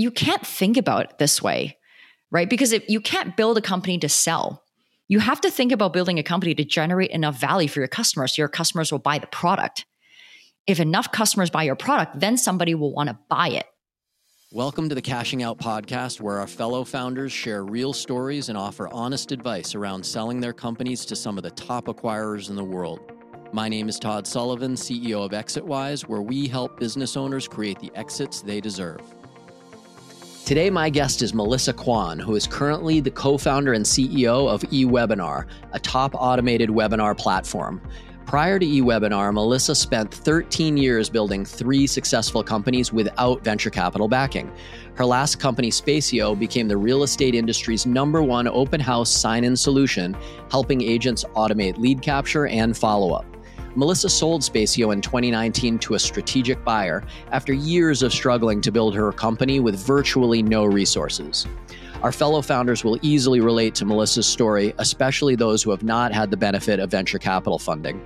you can't think about it this way, right? Because if you can't build a company to sell, you have to think about building a company to generate enough value for your customers so your customers will buy the product. If enough customers buy your product, then somebody will want to buy it. Welcome to the Cashing Out podcast, where our fellow founders share real stories and offer honest advice around selling their companies to some of the top acquirers in the world. My name is Todd Sullivan, CEO of ExitWise, where we help business owners create the exits they deserve. Today, my guest is Melissa Kwan, who is currently the co founder and CEO of eWebinar, a top automated webinar platform. Prior to eWebinar, Melissa spent 13 years building three successful companies without venture capital backing. Her last company, Spacio, became the real estate industry's number one open house sign in solution, helping agents automate lead capture and follow up. Melissa sold Spacio in 2019 to a strategic buyer after years of struggling to build her company with virtually no resources. Our fellow founders will easily relate to Melissa's story, especially those who have not had the benefit of venture capital funding.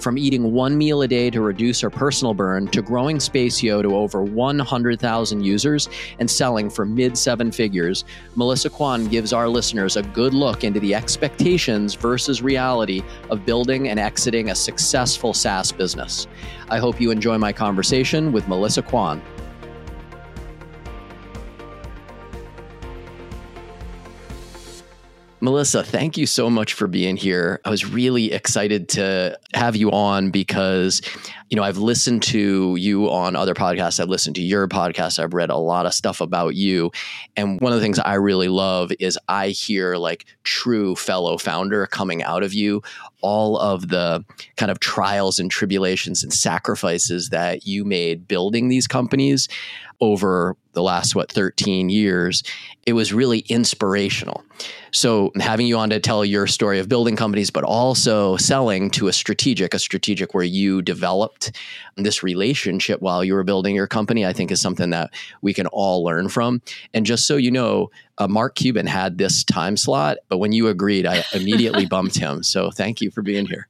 From eating one meal a day to reduce her personal burn to growing Spacio to over 100,000 users and selling for mid seven figures, Melissa Kwan gives our listeners a good look into the expectations versus reality of building and exiting a successful SaaS business. I hope you enjoy my conversation with Melissa Kwan. Melissa, thank you so much for being here. I was really excited to have you on because, you know, I've listened to you on other podcasts. I've listened to your podcast. I've read a lot of stuff about you. And one of the things I really love is I hear like true fellow founder coming out of you, all of the kind of trials and tribulations and sacrifices that you made building these companies over the last what 13 years it was really inspirational. So having you on to tell your story of building companies but also selling to a strategic a strategic where you developed this relationship while you were building your company i think is something that we can all learn from. And just so you know uh, mark cuban had this time slot but when you agreed i immediately bumped him. So thank you for being here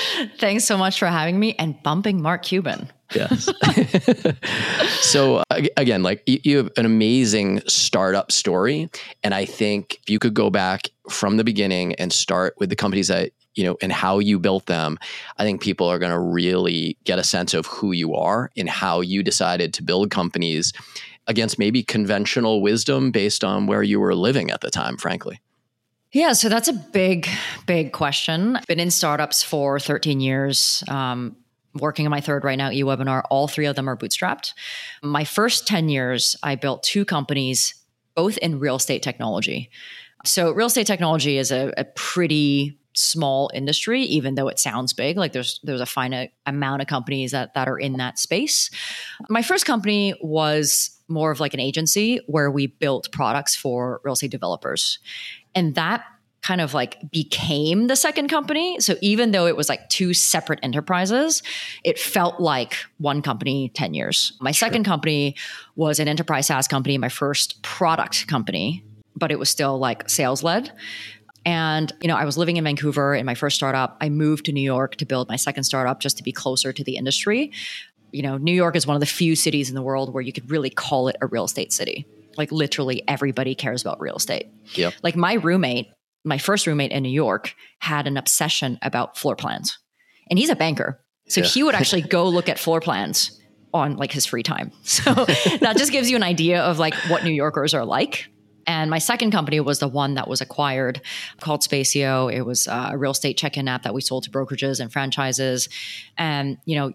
Thanks so much for having me and bumping Mark Cuban. Yes. so again, like you have an amazing startup story, and I think if you could go back from the beginning and start with the companies that you know and how you built them, I think people are going to really get a sense of who you are and how you decided to build companies against maybe conventional wisdom based on where you were living at the time. Frankly. Yeah, so that's a big, big question. I've been in startups for 13 years. Um, working on my third right now, eWebinar. All three of them are bootstrapped. My first 10 years, I built two companies, both in real estate technology. So, real estate technology is a, a pretty small industry, even though it sounds big. Like there's there's a finite amount of companies that that are in that space. My first company was more of like an agency where we built products for real estate developers. And that kind of like became the second company. So even though it was like two separate enterprises, it felt like one company 10 years. My sure. second company was an enterprise SaaS company, my first product company, but it was still like sales led. And, you know, I was living in Vancouver in my first startup. I moved to New York to build my second startup just to be closer to the industry. You know, New York is one of the few cities in the world where you could really call it a real estate city like literally everybody cares about real estate. Yep. Like my roommate, my first roommate in New York had an obsession about floor plans. And he's a banker. So yeah. he would actually go look at floor plans on like his free time. So that just gives you an idea of like what New Yorkers are like. And my second company was the one that was acquired called Spacio. It was uh, a real estate check-in app that we sold to brokerages and franchises. And, you know,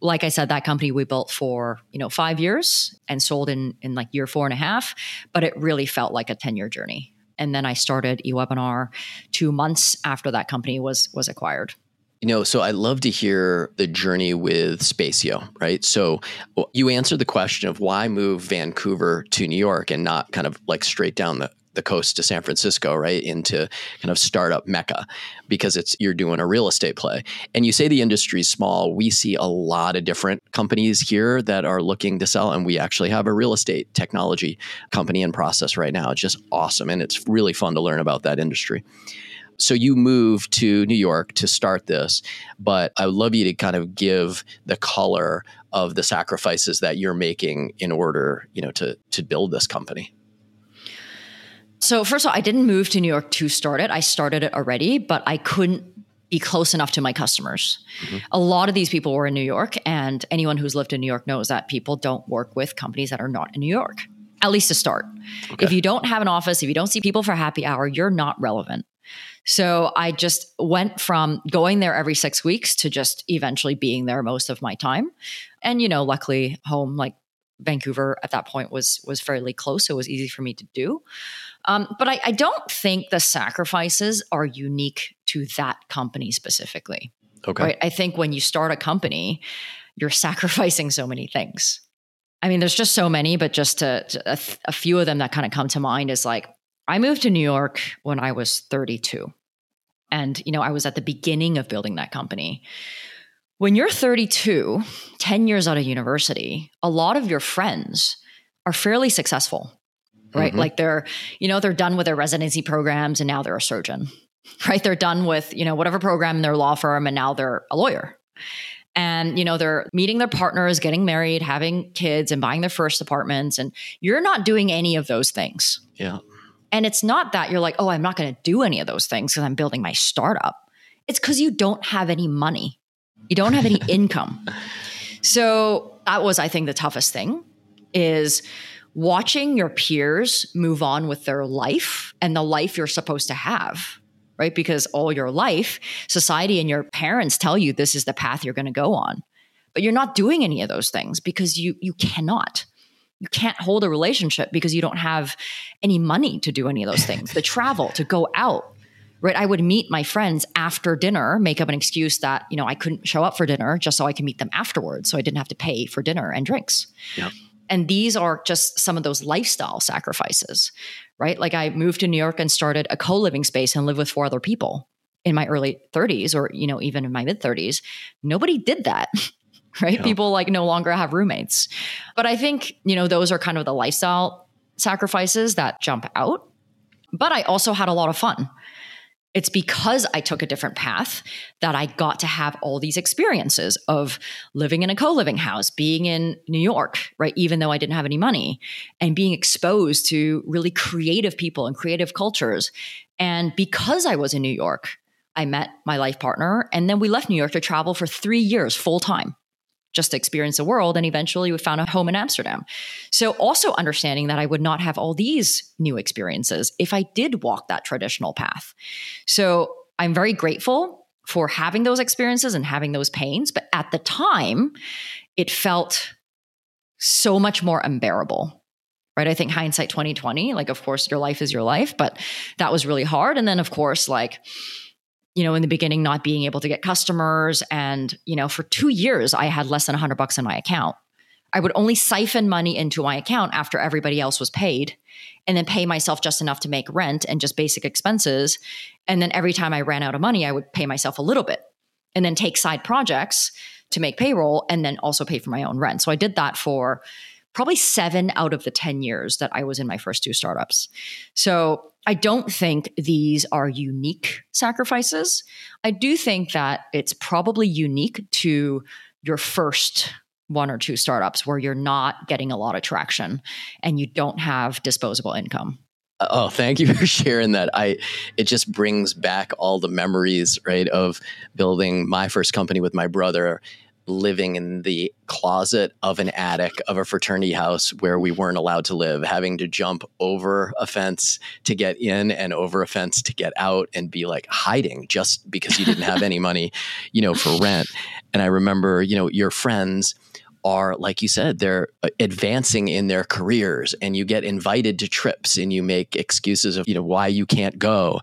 like I said, that company we built for, you know, five years and sold in in like year four and a half, but it really felt like a 10 year journey. And then I started eWebinar two months after that company was was acquired. You know, so I love to hear the journey with Spacio, right? So you answered the question of why move Vancouver to New York and not kind of like straight down the the coast to San Francisco, right, into kind of startup mecca because it's you're doing a real estate play. And you say the industry's small. We see a lot of different companies here that are looking to sell, and we actually have a real estate technology company in process right now. It's just awesome, and it's really fun to learn about that industry. So you moved to New York to start this, but I would love you to kind of give the color of the sacrifices that you're making in order, you know, to to build this company? So first of all, I didn't move to New York to start it. I started it already, but I couldn't be close enough to my customers. Mm-hmm. A lot of these people were in New York, and anyone who's lived in New York knows that people don't work with companies that are not in New York, at least to start. Okay. If you don't have an office, if you don't see people for happy hour, you're not relevant. So I just went from going there every six weeks to just eventually being there most of my time. And, you know, luckily home, like Vancouver at that point was was fairly close. So it was easy for me to do. Um, but I, I don't think the sacrifices are unique to that company specifically. Okay. Right? I think when you start a company, you're sacrificing so many things. I mean, there's just so many, but just to, to a, a few of them that kind of come to mind is like I moved to New York when I was 32. And, you know, I was at the beginning of building that company. When you're 32, 10 years out of university, a lot of your friends are fairly successful, right? Mm-hmm. Like they're, you know, they're done with their residency programs and now they're a surgeon, right? They're done with, you know, whatever program in their law firm and now they're a lawyer. And, you know, they're meeting their partners, getting married, having kids, and buying their first apartments. And you're not doing any of those things. Yeah. And it's not that you're like, oh, I'm not going to do any of those things because I'm building my startup. It's because you don't have any money. You don't have any income. So that was, I think, the toughest thing is watching your peers move on with their life and the life you're supposed to have, right? Because all your life, society and your parents tell you this is the path you're going to go on. But you're not doing any of those things because you you cannot. You can't hold a relationship because you don't have any money to do any of those things. the travel, to go out, right? I would meet my friends after dinner, make up an excuse that, you know, I couldn't show up for dinner just so I can meet them afterwards. So I didn't have to pay for dinner and drinks. Yep. And these are just some of those lifestyle sacrifices, right? Like I moved to New York and started a co living space and lived with four other people in my early 30s or, you know, even in my mid 30s. Nobody did that. Right. Yep. People like no longer have roommates. But I think, you know, those are kind of the lifestyle sacrifices that jump out. But I also had a lot of fun it's because I took a different path that I got to have all these experiences of living in a co living house, being in New York, right? Even though I didn't have any money, and being exposed to really creative people and creative cultures. And because I was in New York, I met my life partner. And then we left New York to travel for three years full time just to experience the world. And eventually we found a home in Amsterdam. So also understanding that I would not have all these new experiences if I did walk that traditional path. So I'm very grateful for having those experiences and having those pains. But at the time, it felt so much more unbearable right i think hindsight 2020 like of course your life is your life but that was really hard and then of course like you know, in the beginning, not being able to get customers. And, you know, for two years, I had less than 100 bucks in my account. I would only siphon money into my account after everybody else was paid and then pay myself just enough to make rent and just basic expenses. And then every time I ran out of money, I would pay myself a little bit and then take side projects to make payroll and then also pay for my own rent. So I did that for probably seven out of the 10 years that I was in my first two startups. So I don't think these are unique sacrifices. I do think that it's probably unique to your first one or two startups where you're not getting a lot of traction and you don't have disposable income. Oh, thank you for sharing that. I it just brings back all the memories, right, of building my first company with my brother living in the closet of an attic of a fraternity house where we weren't allowed to live, having to jump over a fence to get in and over a fence to get out and be like hiding just because you didn't have any money, you know, for rent. And I remember, you know, your friends are, like you said, they're uh, advancing in their careers and you get invited to trips and you make excuses of, you know, why you can't go.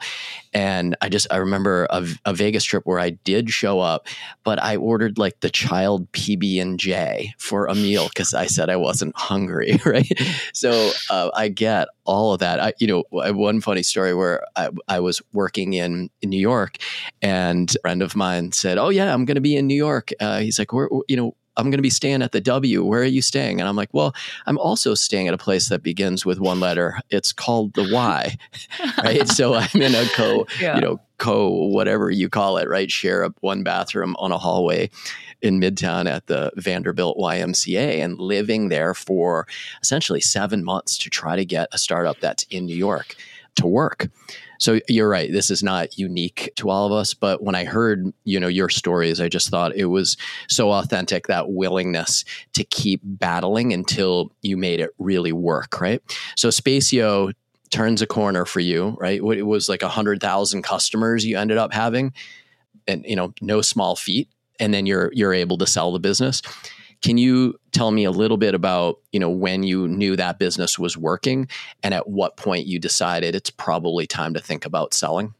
And I just, I remember a, a Vegas trip where I did show up, but I ordered like the child PB and J for a meal because I said I wasn't hungry. Right. So uh, I get all of that. I, you know, one funny story where I, I was working in, in New York and a friend of mine said, Oh yeah, I'm going to be in New York. Uh, he's like, where, you know, I'm going to be staying at the W. Where are you staying? And I'm like, well, I'm also staying at a place that begins with one letter. It's called the Y, right? so I'm in a co, yeah. you know, co whatever you call it, right? Share a one bathroom on a hallway in Midtown at the Vanderbilt YMCA and living there for essentially seven months to try to get a startup that's in New York to work. So you're right. This is not unique to all of us. But when I heard, you know, your stories, I just thought it was so authentic that willingness to keep battling until you made it really work, right? So Spacio turns a corner for you, right? It was like a hundred thousand customers you ended up having, and you know, no small feat. And then you're you're able to sell the business. Can you tell me a little bit about, you know, when you knew that business was working and at what point you decided it's probably time to think about selling?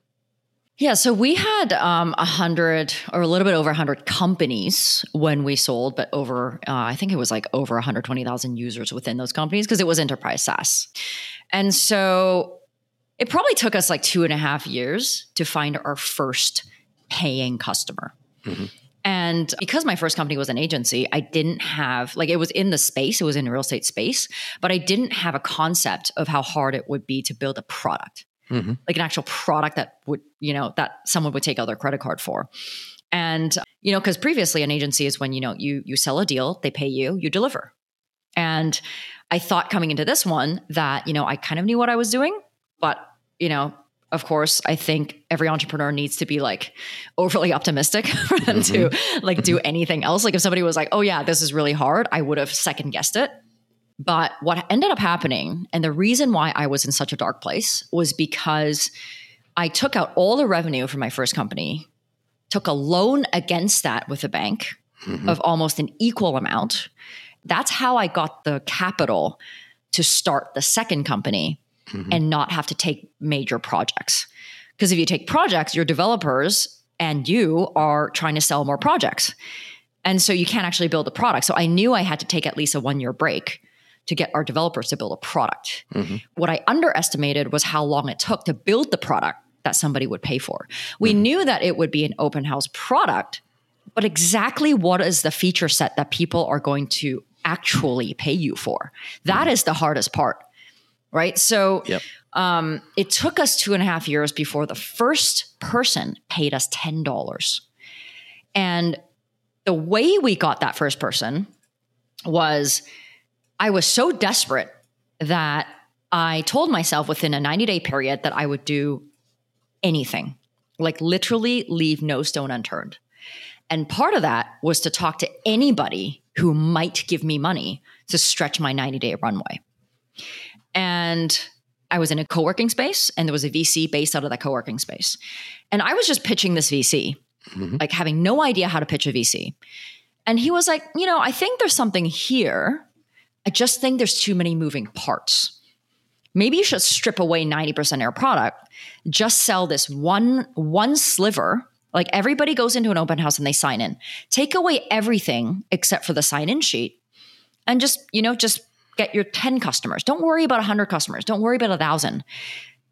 Yeah, so we had um, a um, hundred or a little bit over a hundred companies when we sold, but over uh, I think it was like over 120,000 users within those companies because it was enterprise SaaS, and so it probably took us like two and a half years to find our first paying customer. Mm-hmm. And because my first company was an agency, I didn't have, like, it was in the space, it was in the real estate space, but I didn't have a concept of how hard it would be to build a product, mm-hmm. like an actual product that would, you know, that someone would take out their credit card for. And, you know, because previously an agency is when, you know, you, you sell a deal, they pay you, you deliver. And I thought coming into this one that, you know, I kind of knew what I was doing, but, you know, of course, I think every entrepreneur needs to be like overly optimistic for them mm-hmm. to like do anything else. Like if somebody was like, "Oh yeah, this is really hard," I would have second guessed it. But what ended up happening, and the reason why I was in such a dark place was because I took out all the revenue from my first company, took a loan against that with a bank mm-hmm. of almost an equal amount. That's how I got the capital to start the second company mm-hmm. and not have to take major projects. Because if you take projects, your developers and you are trying to sell more projects. And so you can't actually build a product. So I knew I had to take at least a one year break to get our developers to build a product. Mm-hmm. What I underestimated was how long it took to build the product that somebody would pay for. We mm-hmm. knew that it would be an open house product, but exactly what is the feature set that people are going to actually pay you for? That mm-hmm. is the hardest part right? So yep. um, it took us two and a half years before the first person paid us $10. And the way we got that first person was I was so desperate that I told myself within a 90 day period that I would do anything, like literally leave no stone unturned. And part of that was to talk to anybody who might give me money to stretch my 90 day runway. And I was in a co working space, and there was a VC based out of that co working space. And I was just pitching this VC, mm-hmm. like having no idea how to pitch a VC. And he was like, You know, I think there's something here. I just think there's too many moving parts. Maybe you should strip away 90% of your product, just sell this one one sliver. Like everybody goes into an open house and they sign in. Take away everything except for the sign in sheet and just, you know, just get your 10 customers. Don't worry about 100 customers. Don't worry about a 1,000.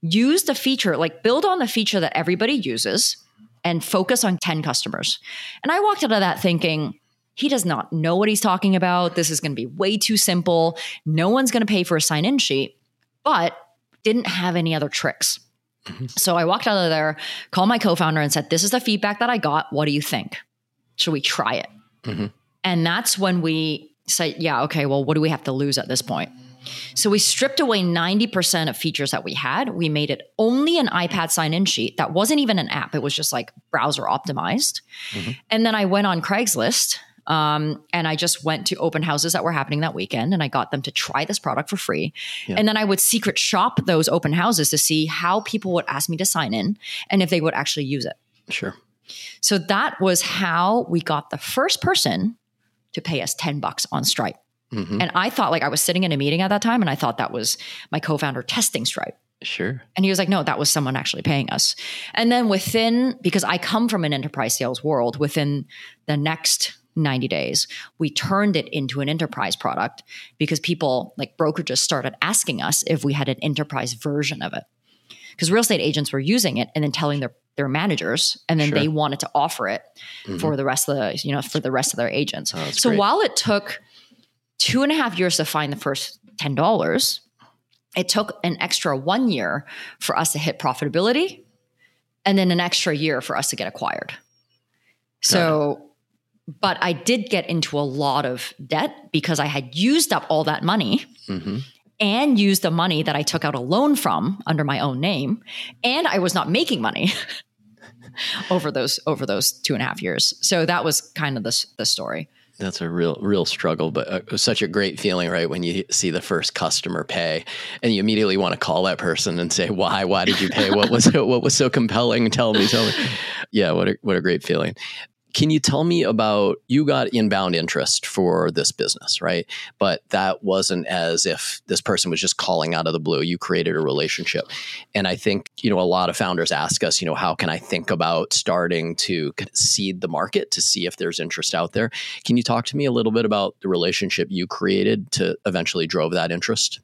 Use the feature, like build on the feature that everybody uses and focus on 10 customers. And I walked out of that thinking, he does not know what he's talking about. This is going to be way too simple. No one's going to pay for a sign in sheet, but didn't have any other tricks. Mm-hmm. So I walked out of there, called my co founder, and said, This is the feedback that I got. What do you think? Should we try it? Mm-hmm. And that's when we say, yeah, okay, well, what do we have to lose at this point? So we stripped away 90% of features that we had. We made it only an iPad sign in sheet that wasn't even an app, it was just like browser optimized. Mm-hmm. And then I went on Craigslist um, and I just went to open houses that were happening that weekend and I got them to try this product for free. Yeah. And then I would secret shop those open houses to see how people would ask me to sign in and if they would actually use it. Sure. So that was how we got the first person to pay us 10 bucks on Stripe. Mm-hmm. And I thought like I was sitting in a meeting at that time and I thought that was my co-founder testing Stripe. Sure. And he was like, no, that was someone actually paying us. And then within, because I come from an enterprise sales world, within the next 90 days, we turned it into an enterprise product because people like brokerages started asking us if we had an enterprise version of it. Because real estate agents were using it and then telling their their managers and then sure. they wanted to offer it mm-hmm. for the rest of the you know for the rest of their agents oh, so great. while it took two and a half years to find the first $10 it took an extra one year for us to hit profitability and then an extra year for us to get acquired. So, but I did get into a lot of debt because I had used up all that money Mm-hmm. And use the money that I took out a loan from under my own name, and I was not making money over those over those two and a half years. So that was kind of the the story. That's a real, real struggle, but uh, such a great feeling, right? When you see the first customer pay, and you immediately want to call that person and say, "Why? Why did you pay? What was what was so compelling? Tell me, tell me." Yeah, what a what a great feeling. Can you tell me about you got inbound interest for this business, right? But that wasn't as if this person was just calling out of the blue. You created a relationship. And I think, you know, a lot of founders ask us, you know, how can I think about starting to seed the market to see if there's interest out there? Can you talk to me a little bit about the relationship you created to eventually drove that interest?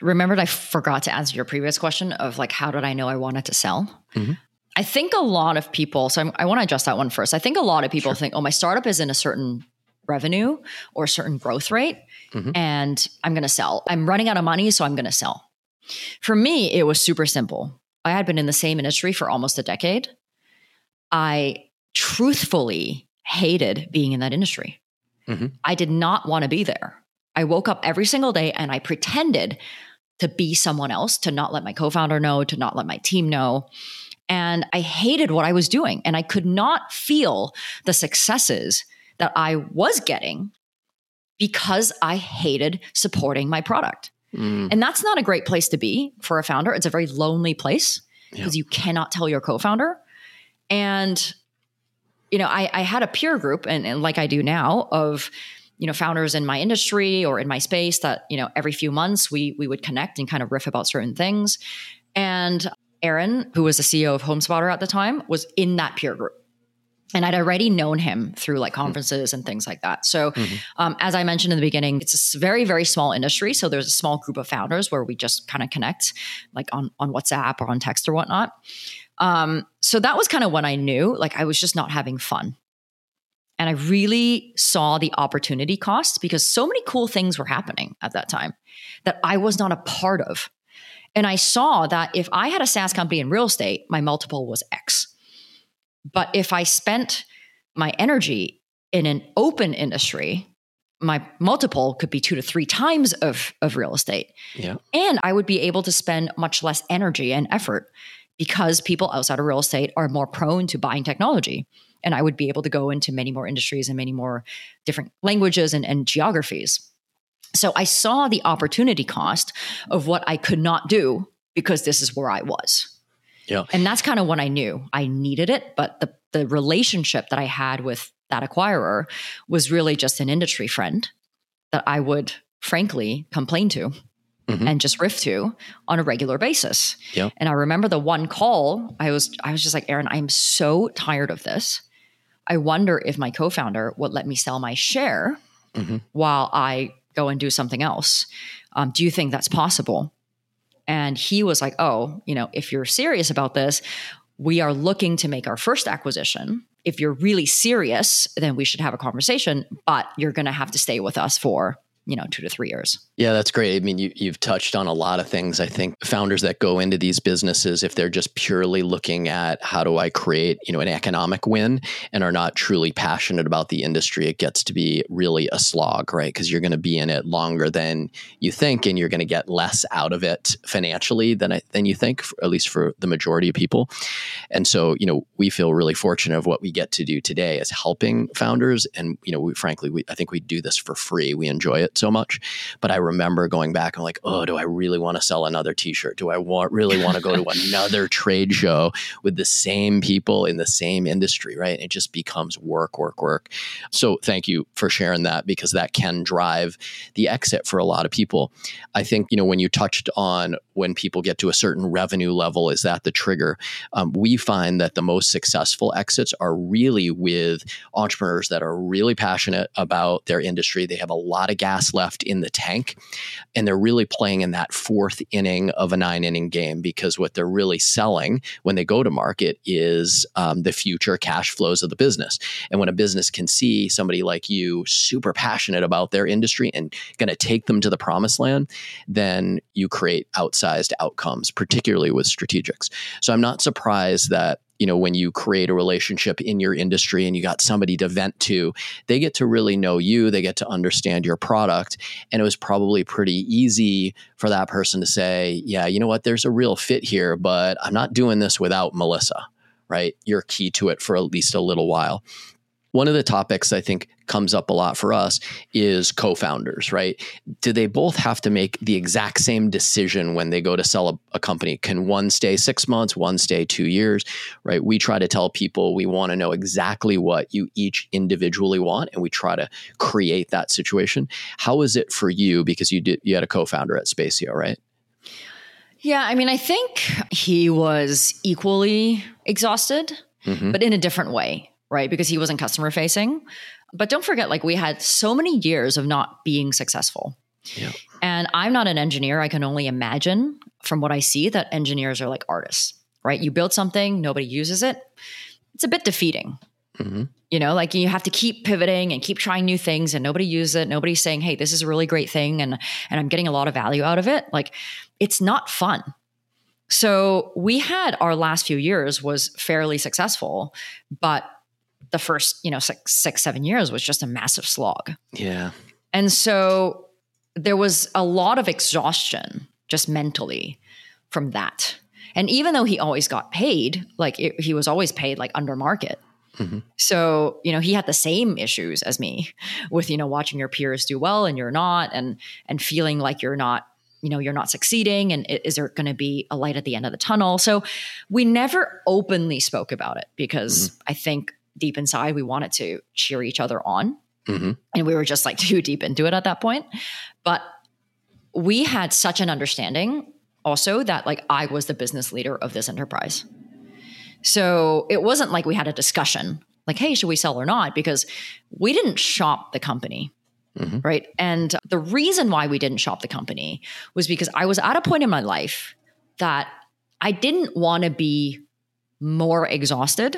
Remembered I forgot to answer your previous question of like how did I know I wanted to sell? Mhm. I think a lot of people, so I'm, I want to address that one first. I think a lot of people Sure. think, oh, my startup is in a certain revenue or a certain growth rate, Mhm. and I'm going to sell. I'm running out of money, so I'm going to sell. For me, it was super simple. I had been in the same industry for almost a decade. I truthfully hated being in that industry. Mhm. I did not want to be there. I woke up every single day and I pretended to be someone else, to not let my co founder know, to not let my team know. And I hated what I was doing. And I could not feel the successes that I was getting because I hated supporting my product. Mm, And that's not a great place to be for a founder. It's a very lonely place Yeah. because you cannot tell your co founder. And, you know, I, I had a peer group, and, and like I do now, of, you know, founders in my industry or in my space that, you know, every few months we we would connect and kind of riff about certain things. And Aaron, who was the CEO of HomeSpotter at the time, was in that peer group. And I'd already known him through like conferences and things like that. So, Mhm. um, as I mentioned in the beginning, it's a very, very small industry. So there's a small group of founders where we just kind of connect, like on on WhatsApp or on text or whatnot. Um, so that was kind of when I knew, like, I was just not having fun, and I really saw the opportunity cost because so many cool things were happening at that time that I was not a part of. And I saw that if I had a SaaS company in real estate, my multiple was X. But if I spent my energy in an open industry, my multiple could be two to three times of, of real estate. Yeah. And I would be able to spend much less energy and effort because people outside of real estate are more prone to buying technology. And I would be able to go into many more industries and many more different languages and, and geographies. So I saw the opportunity cost of what I could not do because this is where I was. Yeah. And that's kind of what I knew I needed it. But the, the relationship that I had with that acquirer was really just an industry friend that I would frankly complain to Mhm. and just riff to on a regular basis. Yeah. And I remember the one call, I was I was just like, Aaron, I'm so tired of this. I wonder if my co-founder would let me sell my share Mhm. while I go and do something else. Um, do you think that's possible? And he was like, Oh, you know, if you're serious about this, we are looking to make our first acquisition. If you're really serious, then we should have a conversation, but you're going to have to stay with us for, you know, two to three years. Yeah, that's great. I mean, you, you've touched on a lot of things. I think founders that go into these businesses, if they're just purely looking at how do I create, you know, an economic win and are not truly passionate about the industry, it gets to be really a slog, right? Because you're going to be in it longer than you think, and you're going to get less out of it financially than I, than you think, at least for the majority of people. And so, you know, we feel really fortunate of what we get to do today is helping founders. And you know, we, frankly, we I think we do this for free. We enjoy it so much. But I remember going back and like, oh, do I really want to sell another T-shirt? Do I want really want to go to another trade show with the same people in the same industry? Right? It just becomes work, work, work. So thank you for sharing that because that can drive the exit for a lot of people. I think you know when you touched on when people get to a certain revenue level, is that the trigger? Um, we find that the most successful exits are really with entrepreneurs that are really passionate about their industry. They have a lot of gas left in the tank, and they're really playing in that fourth inning of a nine inning game because what they're really selling when they go to market is um, the future cash flows of the business. And when a business can see somebody like you super passionate about their industry and going to take them to the promised land, then you create outsized outcomes, particularly with strategics. So I'm not surprised that you know, when you create a relationship in your industry and you got somebody to vent to, they get to really know you, they get to understand your product. And it was probably pretty easy for that person to say, yeah, you know what, there's a real fit here, but I'm not doing this without Melissa, right? You're key to it for at least a little while one of the topics I think comes up a lot for us is co-founders, right? Do they both have to make the exact same decision when they go to sell a, a, company? Can one stay six months, one stay two years, right? We try to tell people we want to know exactly what you each individually want, and we try to create that situation. How is it for you? Because you did you had a co-founder at Spacio, right? Yeah, I mean, I think he was equally exhausted, mm-hmm. but in a different way right? Because he wasn't customer facing. But don't forget, like, we had so many years of not being successful. Yeah. And I'm not an engineer. I can only imagine from what I see that engineers are like artists, right? You build something, nobody uses it. It's a bit defeating. Mm-hmm. You know, like you have to keep pivoting and keep trying new things and nobody uses it. Nobody's saying, hey, this is a really great thing and and I'm getting a lot of value out of it. Like it's not fun. So we had our last few years was fairly successful, but the first, you know, six, six, seven years was just a massive slog. Yeah. And so there was a lot of exhaustion just mentally from that. And even though he always got paid, like it, he was always paid like under market. Mm-hmm. So, you know, he had the same issues as me with, you know, watching your peers do well and you're not and and feeling like you're not, you know, you're not succeeding and is there going to be a light at the end of the tunnel? So, we never openly spoke about it because mm-hmm. I think deep inside we wanted to cheer each other on. Mm-hmm. And we were just like too deep into it at that point. But we had such an understanding also that like I was the business leader of this enterprise. So it wasn't like we had a discussion like, hey, should we sell or not? Because we didn't shop the company. Mm-hmm. Right. And the reason why we didn't shop the company was because I was at a point in my life that I didn't want to be more exhausted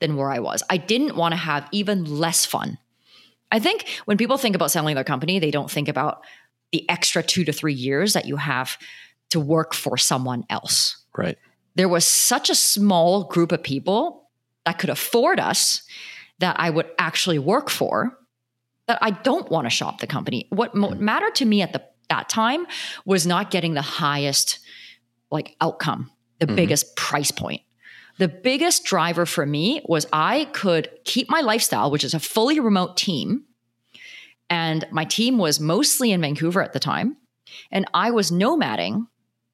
than where I was. I didn't want to have even less fun. I think when people think about selling their company, they don't think about the extra two to three years that you have to work for someone else. Right. There was such a small group of people that could afford us that I would actually work for that I don't want to shop the company. What mm. mattered to me at the that time was not getting the highest like outcome, the mm-hmm. biggest price point. The biggest driver for me was I could keep my lifestyle, which is a fully remote team. And my team was mostly in Vancouver at the time. And I was nomading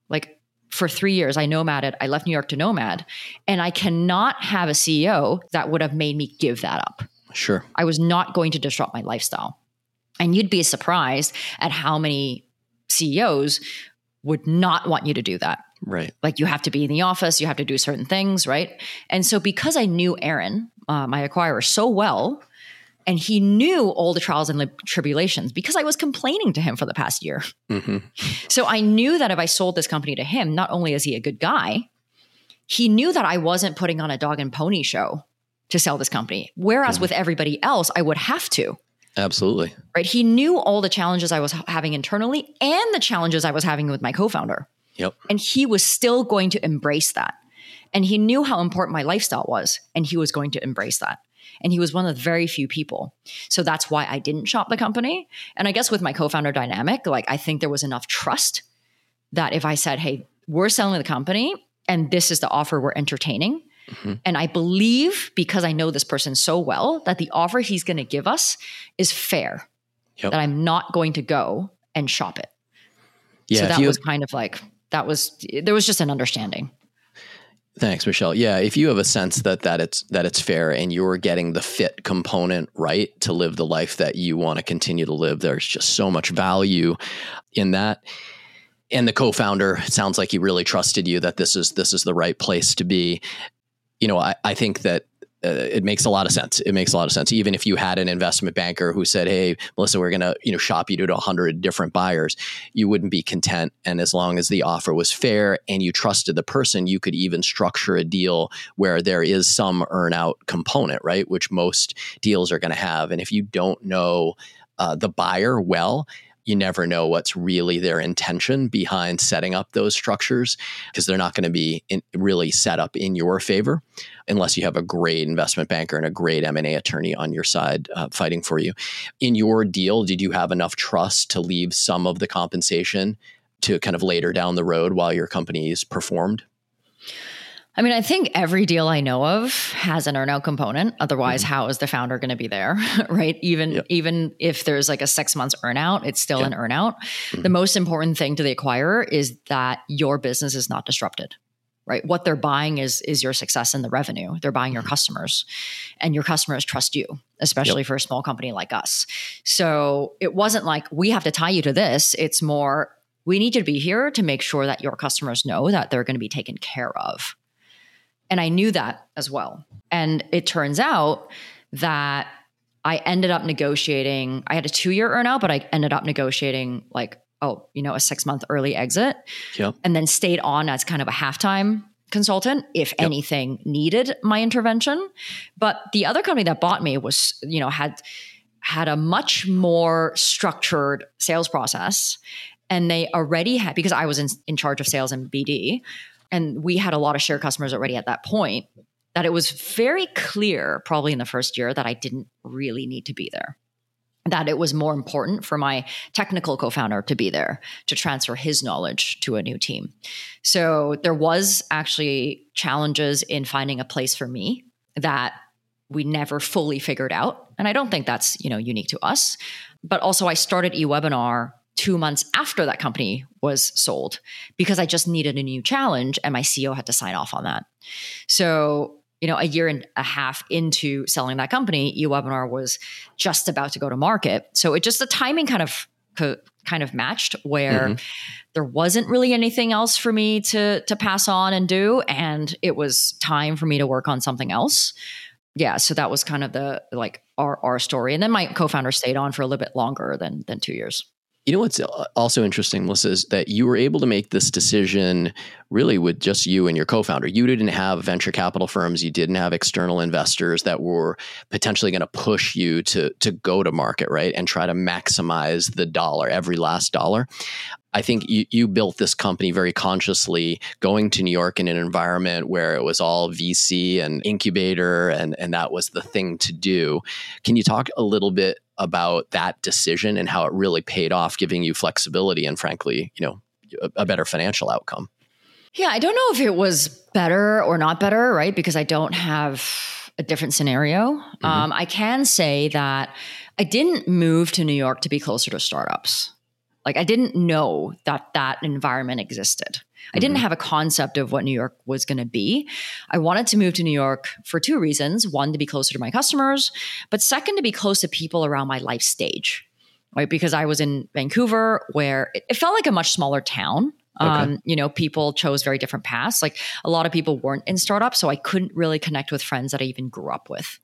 like for three years. I nomaded, I left New York to nomad. And I cannot have a CEO that would have made me give that up. Sure. I was not going to disrupt my lifestyle. And you'd be surprised at how many CEOs would not want you to do that. Right. Like you have to be in the office, you have to do certain things, right? And so because I knew Aaron, uh, my acquirer, so well, and he knew all the trials and tribulations because I was complaining to him for the past year. Mm-hmm. So I knew that if I sold this company to him, not only is he a good guy, he knew that I wasn't putting on a dog and pony show to sell this company. Whereas mm-hmm. with everybody else, I would have to. Absolutely. Right. He knew all the challenges I was having internally and the challenges I was having with my co founder. Yep. And he was still going to embrace that. And he knew how important my lifestyle was, and he was going to embrace that. And he was one of the very few people. So that's why I didn't shop the company. And I guess with my co founder dynamic, like I think there was enough trust that if I said, hey, we're selling the company and this is the offer we're entertaining. Mm-hmm. And I believe because I know this person so well that the offer he's going to give us is fair, yep. that I'm not going to go and shop it. Yeah, so that you, was kind of like that was there was just an understanding. Thanks, Michelle. Yeah, if you have a sense that that it's that it's fair and you're getting the fit component right to live the life that you want to continue to live, there's just so much value in that. And the co-founder sounds like he really trusted you that this is this is the right place to be. You know, I, I think that uh, it makes a lot of sense. It makes a lot of sense. Even if you had an investment banker who said, "Hey, Melissa, we're going to you know shop you to hundred different buyers," you wouldn't be content. And as long as the offer was fair and you trusted the person, you could even structure a deal where there is some earnout component, right? Which most deals are going to have. And if you don't know uh, the buyer well, you never know what's really their intention behind setting up those structures because they're not going to be in, really set up in your favor unless you have a great investment banker and a great m&a attorney on your side uh, fighting for you. In your deal did you have enough trust to leave some of the compensation to kind of later down the road while your company's performed I mean, I think every deal I know of has an earnout component. Otherwise, mm-hmm. how is the founder going to be there, right? Even yep. even if there's like a six months earnout, it's still yep. an earnout. Mm-hmm. The most important thing to the acquirer is that your business is not disrupted, right? What they're buying is is your success and the revenue. They're buying your mm-hmm. customers, and your customers trust you, especially yep. for a small company like us. So it wasn't like we have to tie you to this. It's more we need you to be here to make sure that your customers know that they're going to be taken care of and I knew that as well. And it turns out that I ended up negotiating, I had a two year earnout, but I ended up negotiating like, oh, you know, a six month early exit. Yep. And then stayed on as kind of a halftime consultant if yep. anything needed my intervention. But the other company that bought me was, you know, had had a much more structured sales process and they already had because I was in, in charge of sales and BD and we had a lot of share customers already at that point that it was very clear probably in the first year that I didn't really need to be there that it was more important for my technical co-founder to be there to transfer his knowledge to a new team. So there was actually challenges in finding a place for me that we never fully figured out and I don't think that's, you know, unique to us. But also I started eWebinar two months after that company was sold because I just needed a new challenge and my CEO had to sign off on that. So, you know, a year and a half into selling that company, eWebinar was just about to go to market. So it just the timing kind of kind of matched where mm-hmm. there wasn't really anything else for me to to pass on and do and it was time for me to work on something else. Yeah, so that was kind of the like our our story. And then my co-founder stayed on for a little bit longer than than 2 years. You know what's also interesting, Melissa, is that you were able to make this decision really with just you and your co-founder. You didn't have venture capital firms, you didn't have external investors that were potentially going to push you to to go to market, right? And try to maximize the dollar, every last dollar. I think you, you built this company very consciously, going to New York in an environment where it was all VC and incubator, and, and that was the thing to do. Can you talk a little bit about that decision and how it really paid off, giving you flexibility and, frankly, you know, a, a better financial outcome? Yeah, I don't know if it was better or not better, right? Because I don't have a different scenario. Mm-hmm. Um, I can say that I didn't move to New York to be closer to startups. Like I didn't know that that environment existed. I didn't mm-hmm. have a concept of what New York was going to be. I wanted to move to New York for two reasons. One, to be closer to my customers, but second, to be close to people around my life stage, right? Because I was in Vancouver where it, it felt like a much smaller town. Okay. Um, you know, people chose very different paths. Like a lot of people weren't in startups, so I couldn't really connect with friends that I even grew up with.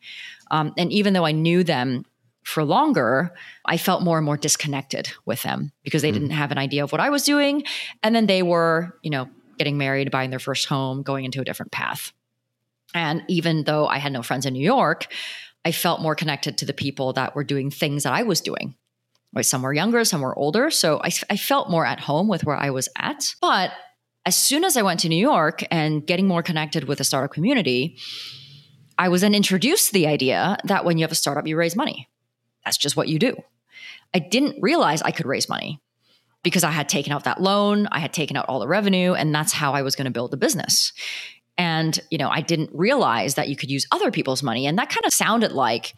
Um, and even though I knew them for longer, I felt more and more disconnected with them because they mm. didn't have an idea of what I was doing. And then they were, you know, getting married, buying their first home, going into a different path. And even though I had no friends in New York, I felt more connected to the people that were doing things that I was doing. Right? Some were younger, some were older. So I, I felt more at home with where I was at. But as soon as I went to New York and getting more connected with the startup community, I was then introduced to the idea that when you have a startup, you raise money that's just what you do. I didn't realize I could raise money because I had taken out that loan, I had taken out all the revenue, and that's how I was going to build the business. And, you know, I didn't realize that you could use other people's money. And that kind of sounded like,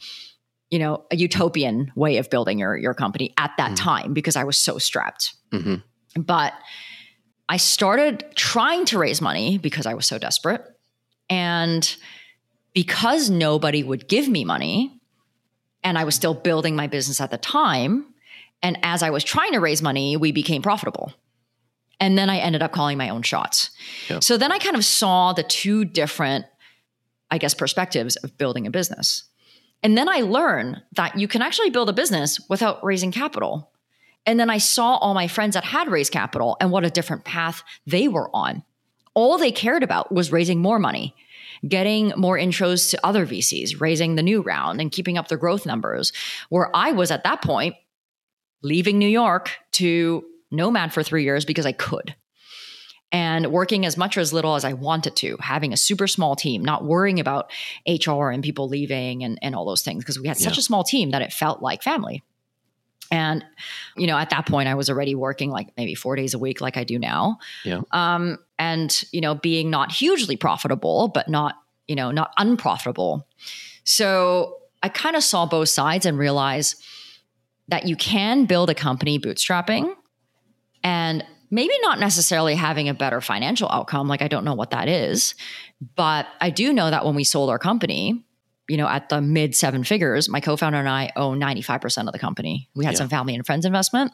you know, a utopian way of building your, your company at that mm-hmm. time because I was so strapped. Mm-hmm. But I started trying to raise money because I was so desperate. And because nobody would give me money, and I was still building my business at the time. And as I was trying to raise money, we became profitable. And then I ended up calling my own shots. Yep. So then I kind of saw the two different, I guess, perspectives of building a business. And then I learned that you can actually build a business without raising capital. And then I saw all my friends that had raised capital and what a different path they were on. All they cared about was raising more money getting more intros to other VCs, raising the new round and keeping up their growth numbers. Where I was at that point, leaving New York to nomad for three years because I could. And working as much or as little as I wanted to, having a super small team, not worrying about HR and people leaving and, and all those things, because we had such Yeah. a small team that it felt like family. And, you know, at that point, I was already working like maybe four days a week, like I do now. Yeah. Um, and, you know, being not hugely profitable, but not, you know, not unprofitable. So I kind of saw both sides and realized that you can build a company bootstrapping and maybe not necessarily having a better financial outcome. Like, I don't know what that is. But I do know that when we sold our company, you know, at the mid seven figures, my co founder and I own 95% of the company. We had Yeah. some family and friends investment.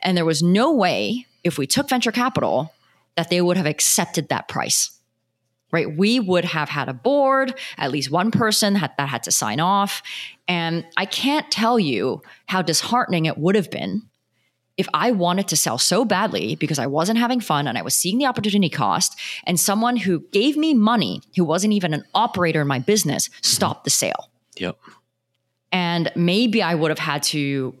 And there was no way, if we took venture capital, that they would have accepted that price. Right. We would have had a board, at least one person had, that had to sign off. And I can't tell you how disheartening it would have been if I wanted to sell so badly because I wasn't having fun and I was seeing the opportunity cost, and someone who gave me money, who wasn't even an operator in my business, stopped the sale. Yep. And maybe I would have had to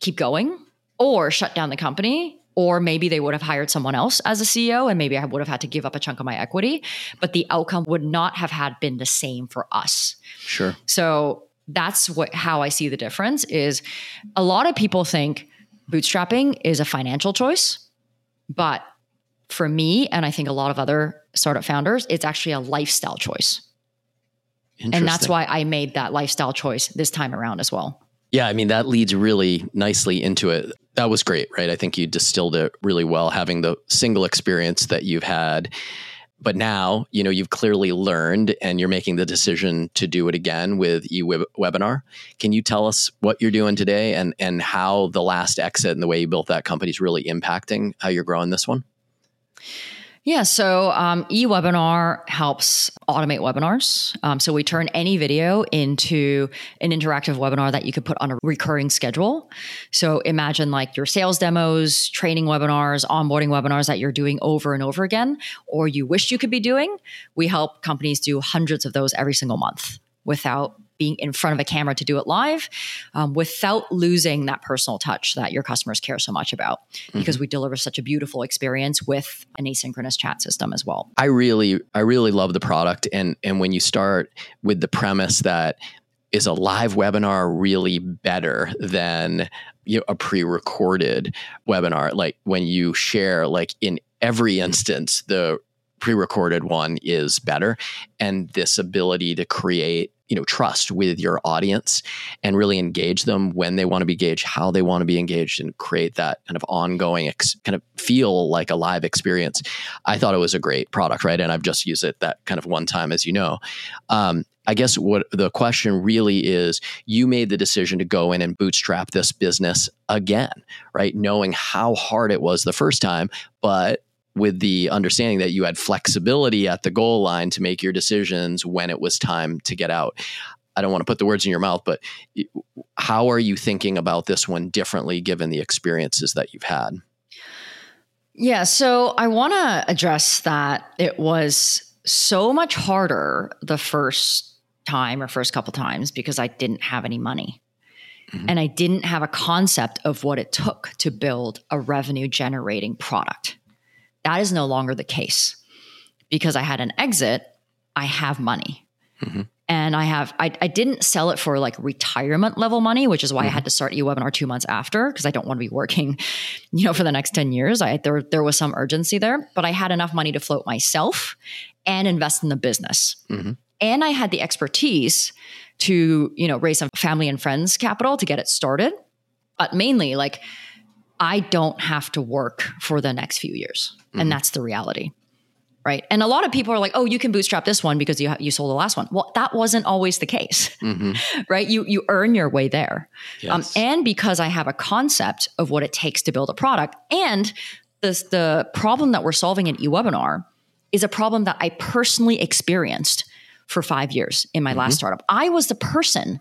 keep going or shut down the company. Or maybe they would have hired someone else as a CEO, and maybe I would have had to give up a chunk of my equity, but the outcome would not have had been the same for us. Sure. So that's what how I see the difference is a lot of people think bootstrapping is a financial choice, but for me and I think a lot of other startup founders, it's actually a lifestyle choice. And that's why I made that lifestyle choice this time around as well. Yeah, I mean that leads really nicely into it. That was great, right? I think you distilled it really well, having the single experience that you've had. But now, you know, you've clearly learned and you're making the decision to do it again with eWebinar. Can you tell us what you're doing today and and how the last exit and the way you built that company is really impacting how you're growing this one? Yeah, so um, eWebinar helps automate webinars. Um, so we turn any video into an interactive webinar that you could put on a recurring schedule. So imagine like your sales demos, training webinars, onboarding webinars that you're doing over and over again, or you wish you could be doing. We help companies do hundreds of those every single month without being in front of a camera to do it live, um, without losing that personal touch that your customers care so much about, because we deliver such a beautiful experience with an asynchronous chat system as well. I really I really love the product. And and when you start with the premise that is a live webinar really better than you know, a pre-recorded webinar like when you share like in every instance the pre-recorded one is better. And this ability to create you know trust with your audience and really engage them when they want to be engaged how they want to be engaged and create that kind of ongoing ex- kind of feel like a live experience. I thought it was a great product right? And i've just used it that kind of one time as you know. Um, i guess what the question really is you made the decision to go in and bootstrap this business again right? Knowing how hard it was the first time but with the understanding that you had flexibility at the goal line to make your decisions when it was time to get out. I don't want to put the words in your mouth, but how are you thinking about this one differently given the experiences that you've had? Yeah, so I want to address that it was so much harder the first time or first couple times because I didn't have any money. Mhm. And I didn't have a concept of what it took to build a revenue generating product. That is no longer the case because I had an exit, I have money. Mhm. And I have, I, I didn't sell it for like retirement level money, which is why I had to start eWebinar two months after because I don't want to be working, you know, for the next 10 years. I, there, there was some urgency there, but I had enough money to float myself and invest in the business. Mhm. And I had the expertise to, you know, raise some family and friends capital to get it started. But mainly, like, I don't have to work for the next few years. Mhm. And that's the reality. Right. And a lot of people are like, oh, you can bootstrap this one because you, ha- you sold the last one. Well, that wasn't always the case, Mm-hmm. right? You, you earn your way there. Um, and because I have a concept of what it takes to build a product, and this, the problem that we're solving in eWebinar is a problem that I personally experienced for five years in my last startup. I was the person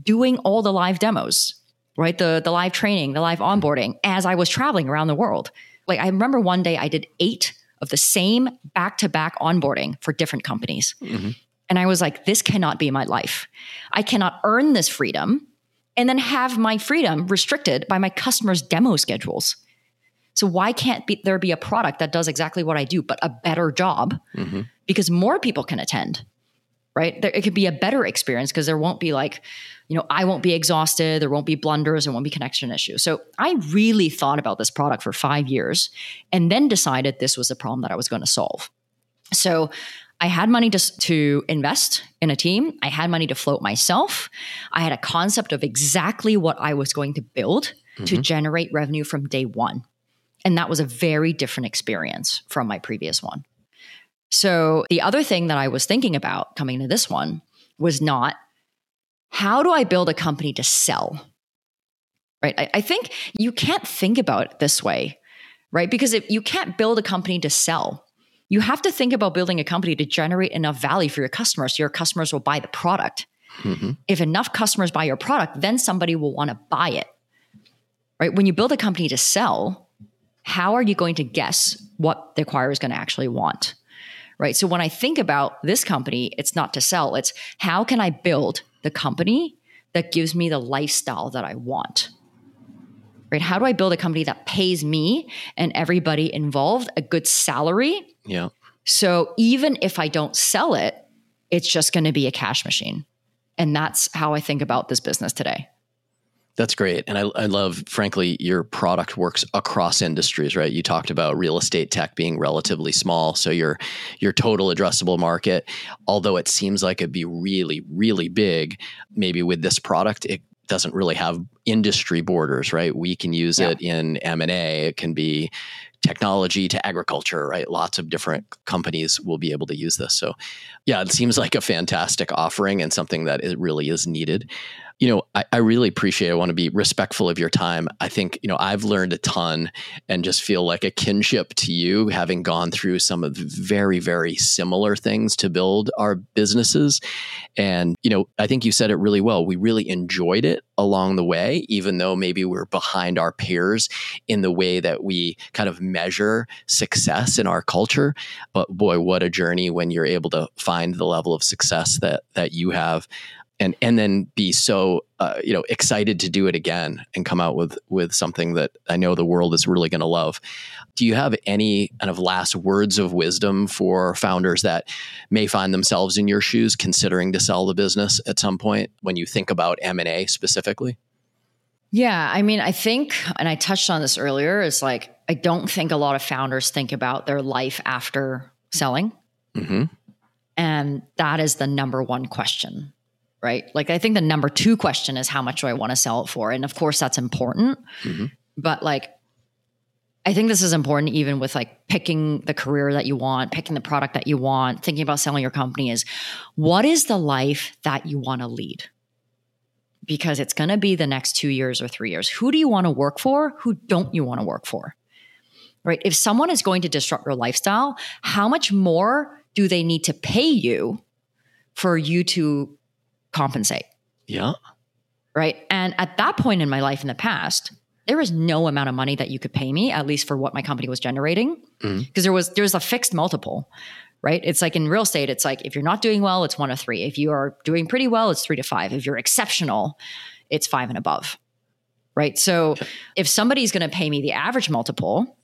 doing all the live demos, right? The the live training, the live onboarding as I was traveling around the world. Like I remember one day I did eight of the same back to back onboarding for different companies. Mhm. And I was like, this cannot be my life. I cannot earn this freedom and then have my freedom restricted by my customers' demo schedules. So why can't be, there be a product that does exactly what I do, but a better job? Mm-hmm. Because more people can attend, right? There, it could be a better experience because there won't be like, you know, I won't be exhausted. There won't be blunders. There won't be connection issues. So I really thought about this product for five years, and then decided this was a problem that I was going to solve. So I had money to, to invest in a team. I had money to float myself. I had a concept of exactly what I was going to build mm-hmm. to generate revenue from day one. And that was a very different experience from my previous one. So the other thing that I was thinking about coming to this one was not how do I build a company to sell? Right. I, I think you can't think about it this way, right? Because if you can't build a company to sell, you have to think about building a company to generate enough value for your customers so your customers will buy the product. Mm-hmm. If enough customers buy your product, then somebody will want to buy it. Right? When you build a company to sell, how are you going to guess what the acquirer is going to actually want? Right? So when I think about this company, it's not to sell, it's how can I build the company that gives me the lifestyle that I want? right? How do I build a company that pays me and everybody involved a good salary? Yeah. So even if I don't sell it, it's just going to be a cash machine. And that's how I think about this business today. That's great. And I, I love, frankly, your product works across industries, right? You talked about real estate tech being relatively small. So your your total addressable market, although it seems like it'd be really, really big, maybe with this product, it doesn't really have industry borders, right? We can use yeah. it in M&A. It can be technology to agriculture, right? Lots of different companies will be able to use this. So, yeah, it seems like a fantastic offering and something that it really is needed you know, I, I, really appreciate. I want to be respectful of your time. I think you know I've learned a ton, and just feel like a kinship to you, having gone through some of very, very similar things to build our businesses. And you know, I think you said it really well. We really enjoyed it along the way, even though maybe we're behind our peers in the way that we kind of measure success in our culture. But boy, what a journey when you're able to find the level of success that that you have and and then be so uh, you know excited to do it again and come out with with something that I know the world is really going to love. Do you have any kind of last words of wisdom for founders that may find themselves in your shoes considering to sell the business at some point when you think about M&A specifically? Yeah, I mean, I think and I touched on this earlier is like I don't think a lot of founders think about their life after selling. Mm-hmm. And that is the number one question right? Like I think the number two question is how much do I want to sell it for? And of course that's important. Mm-hmm. But like I think this is important even with like picking the career that you want, picking the product that you want, thinking about selling your company is what is the life that you want to lead? Because it's going to be the next 2 years or 3 years. Who do you want to work for? Who don't you want to work for? Right? If someone is going to disrupt your lifestyle, how much more do they need to pay you for you to compensate. Yeah. Right. And at that point in my life in the past, there was no amount of money that you could pay me, at least for what my company was generating. Because mm-hmm. there was there's a fixed multiple, right? It's like in real estate, it's like if you're not doing well, it's one of three. If you are doing pretty well, it's three to five. If you're exceptional, it's five and above. Right. So if somebody's going to pay me the average multiple,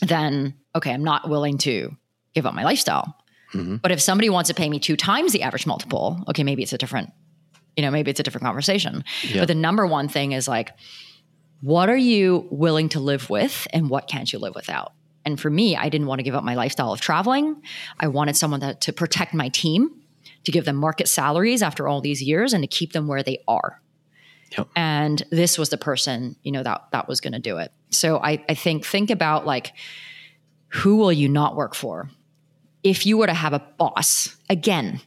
then okay, I'm not willing to give up my lifestyle. Mm-hmm. But if somebody wants to pay me two times the average multiple, okay, maybe it's a different, you know, maybe it's a different conversation. Yeah. But the number one thing is like, what are you willing to live with and what can't you live without? And for me, I didn't want to give up my lifestyle of traveling. I wanted someone that, to protect my team, to give them market salaries after all these years and to keep them where they are. Yep. And this was the person, you know, that that was going to do it. So I, I think think about like who will you not work for? If you were to have a boss again,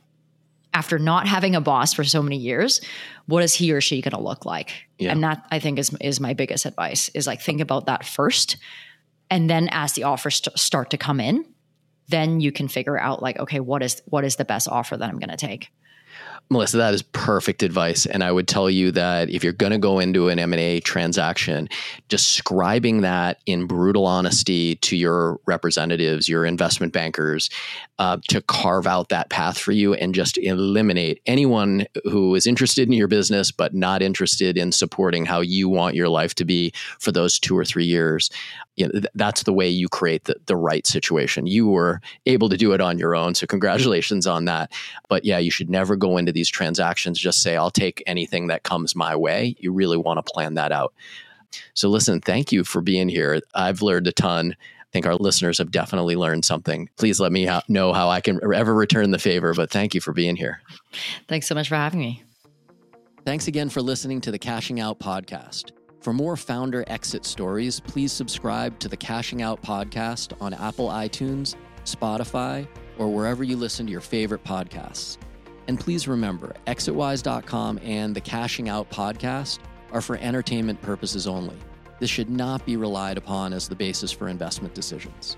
after not having a boss for so many years, what is he or she going to look like? Yeah. And that I think is is my biggest advice is like think about that first, and then as the offers st- start to come in, then you can figure out like okay what is what is the best offer that I'm going to take. Melissa, that is perfect advice. And I would tell you that if you're going to go into an M&A transaction, describing that in brutal honesty to your representatives, your investment bankers, uh, to carve out that path for you and just eliminate anyone who is interested in your business but not interested in supporting how you want your life to be for those two or three years. You know, th- that's the way you create the, the right situation. You were able to do it on your own. So, congratulations on that. But yeah, you should never go into these transactions just say, I'll take anything that comes my way. You really want to plan that out. So, listen, thank you for being here. I've learned a ton. I think our listeners have definitely learned something. Please let me ha- know how I can ever return the favor, but thank you for being here. Thanks so much for having me. Thanks again for listening to the Cashing Out podcast. For more founder exit stories, please subscribe to the Cashing Out podcast on Apple iTunes, Spotify, or wherever you listen to your favorite podcasts. And please remember, exitwise.com and the Cashing Out podcast are for entertainment purposes only. This should not be relied upon as the basis for investment decisions.